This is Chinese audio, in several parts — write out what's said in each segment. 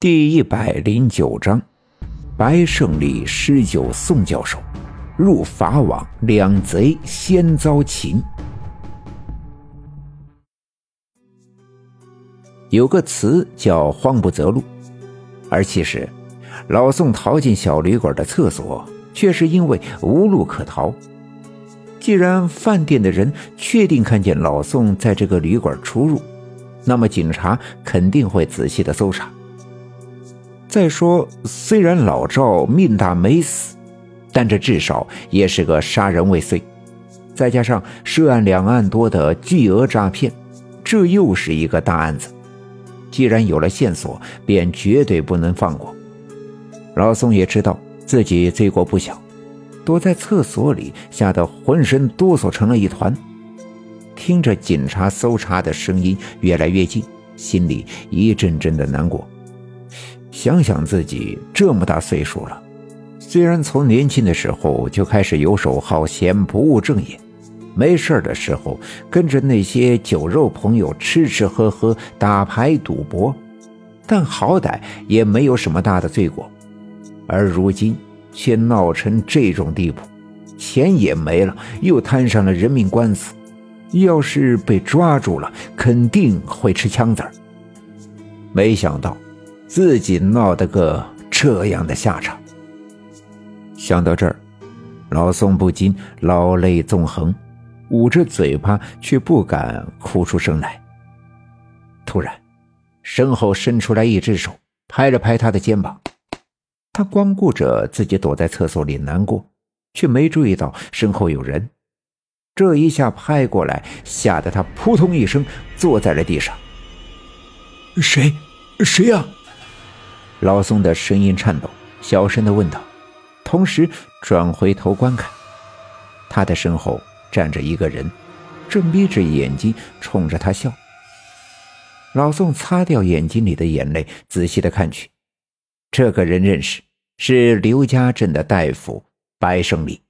第一百零九章，白胜利施救宋教授，入法网，两贼先遭擒。有个词叫“慌不择路”，而其实，老宋逃进小旅馆的厕所，却是因为无路可逃。既然饭店的人确定看见老宋在这个旅馆出入，那么警察肯定会仔细的搜查。再说，虽然老赵命大没死，但这至少也是个杀人未遂，再加上涉案两案多的巨额诈骗，这又是一个大案子。既然有了线索，便绝对不能放过。老宋也知道自己罪过不小，躲在厕所里，吓得浑身哆嗦成了一团。听着警察搜查的声音越来越近，心里一阵阵的难过。想想自己这么大岁数了，虽然从年轻的时候就开始游手好闲、不务正业，没事的时候跟着那些酒肉朋友吃吃喝喝、打牌赌博，但好歹也没有什么大的罪过。而如今却闹成这种地步，钱也没了，又摊上了人命官司，要是被抓住了，肯定会吃枪子儿。没想到。自己闹得个这样的下场，想到这儿，老宋不禁老泪纵横，捂着嘴巴却不敢哭出声来。突然，身后伸出来一只手，拍了拍他的肩膀。他光顾着自己躲在厕所里难过，却没注意到身后有人。这一下拍过来，吓得他扑通一声坐在了地上。谁？谁呀？老宋的声音颤抖，小声的问道，同时转回头观看，他的身后站着一个人，正眯着眼睛冲着他笑。老宋擦掉眼睛里的眼泪，仔细的看去，这个人认识，是刘家镇的大夫白胜利。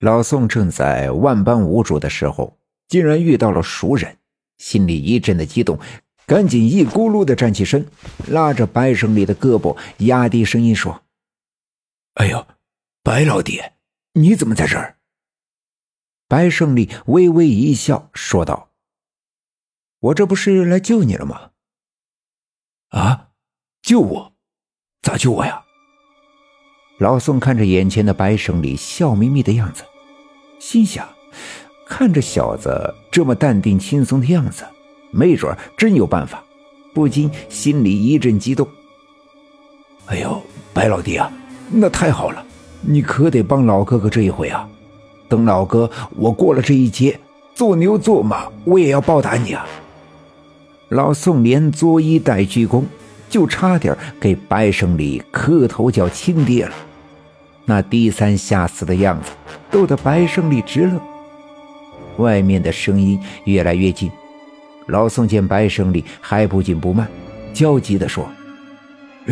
老宋正在万般无助的时候，竟然遇到了熟人，心里一阵的激动。赶紧一咕噜的站起身，拉着白胜利的胳膊，压低声音说：“哎呦，白老弟，你怎么在这儿？”白胜利微微一笑，说道：“我这不是来救你了吗？”“啊，救我？咋救我呀？”老宋看着眼前的白胜利笑眯眯的样子，心想：看这小子这么淡定轻松的样子。没准真有办法，不禁心里一阵激动。哎呦，白老弟啊，那太好了，你可得帮老哥哥这一回啊！等老哥我过了这一劫，做牛做马，我也要报答你啊！老宋连作揖带鞠躬，就差点给白胜利磕头叫亲爹了。那低三下四的样子，逗得白胜利直乐。外面的声音越来越近。老宋见白胜利还不紧不慢，焦急地说：“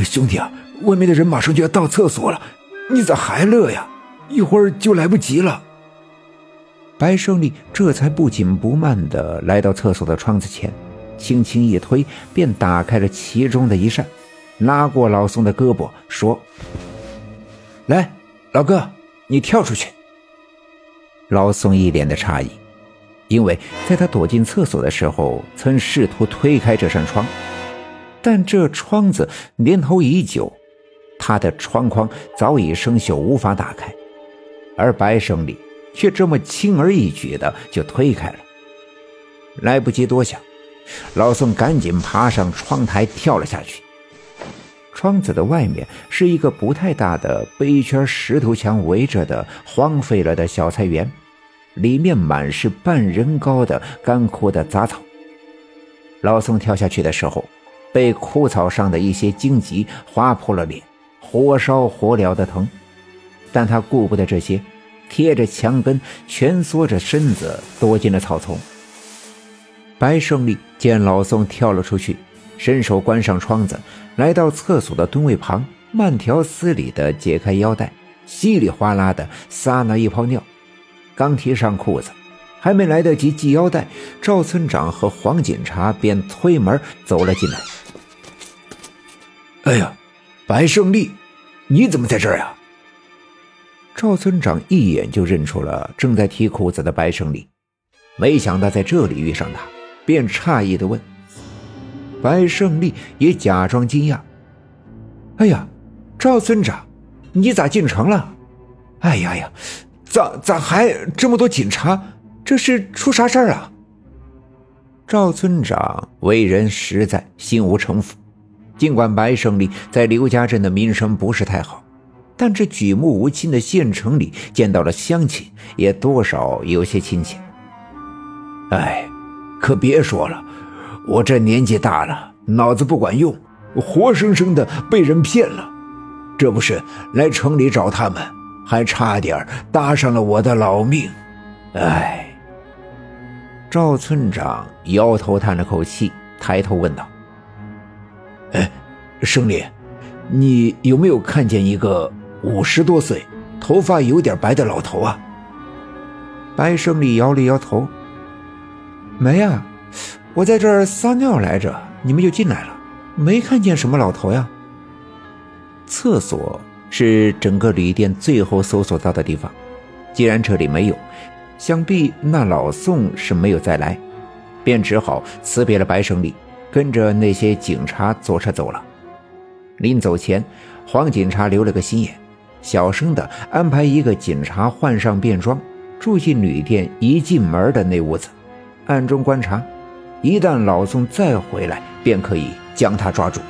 兄弟啊，外面的人马上就要到厕所了，你咋还乐呀？一会儿就来不及了。”白胜利这才不紧不慢地来到厕所的窗子前，轻轻一推，便打开了其中的一扇，拉过老宋的胳膊说：“来，老哥，你跳出去。”老宋一脸的诧异。因为在他躲进厕所的时候，曾试图推开这扇窗，但这窗子年头已久，他的窗框早已生锈，无法打开。而白胜利却这么轻而易举的就推开了。来不及多想，老宋赶紧爬上窗台跳了下去。窗子的外面是一个不太大的被一圈石头墙围着的荒废了的小菜园。里面满是半人高的干枯的杂草。老宋跳下去的时候，被枯草上的一些荆棘划破了脸，火烧火燎的疼。但他顾不得这些，贴着墙根蜷缩着身子躲进了草丛。白胜利见老宋跳了出去，伸手关上窗子，来到厕所的蹲位旁，慢条斯理地解开腰带，稀里哗啦地撒了一泡尿。刚提上裤子，还没来得及系腰带，赵村长和黄警察便推门走了进来。哎呀，白胜利，你怎么在这儿呀？赵村长一眼就认出了正在提裤子的白胜利，没想到在这里遇上他，便诧异的问。白胜利也假装惊讶：“哎呀，赵村长，你咋进城了？哎呀呀，咋咋还这么多警察？这是出啥事儿啊？”赵村长为人实在，心无城府。尽管白胜利在刘家镇的名声不是太好，但这举目无亲的县城里见到了乡亲，也多少有些亲切。哎，可别说了，我这年纪大了，脑子不管用，活生生的被人骗了。这不是来城里找他们，还差点搭上了我的老命。哎。赵村长摇头叹了口气，抬头问道：“哎，胜利，你有没有看见一个五十多岁、头发有点白的老头啊？”白胜利摇了摇头：“没啊，我在这儿撒尿来着，你们就进来了，没看见什么老头呀。”厕所是整个旅店最后搜索到的地方，既然这里没有。想必那老宋是没有再来，便只好辞别了白胜利，跟着那些警察坐车走了。临走前，黄警察留了个心眼，小声的安排一个警察换上便装，住进旅店一进门的那屋子，暗中观察，一旦老宋再回来，便可以将他抓住。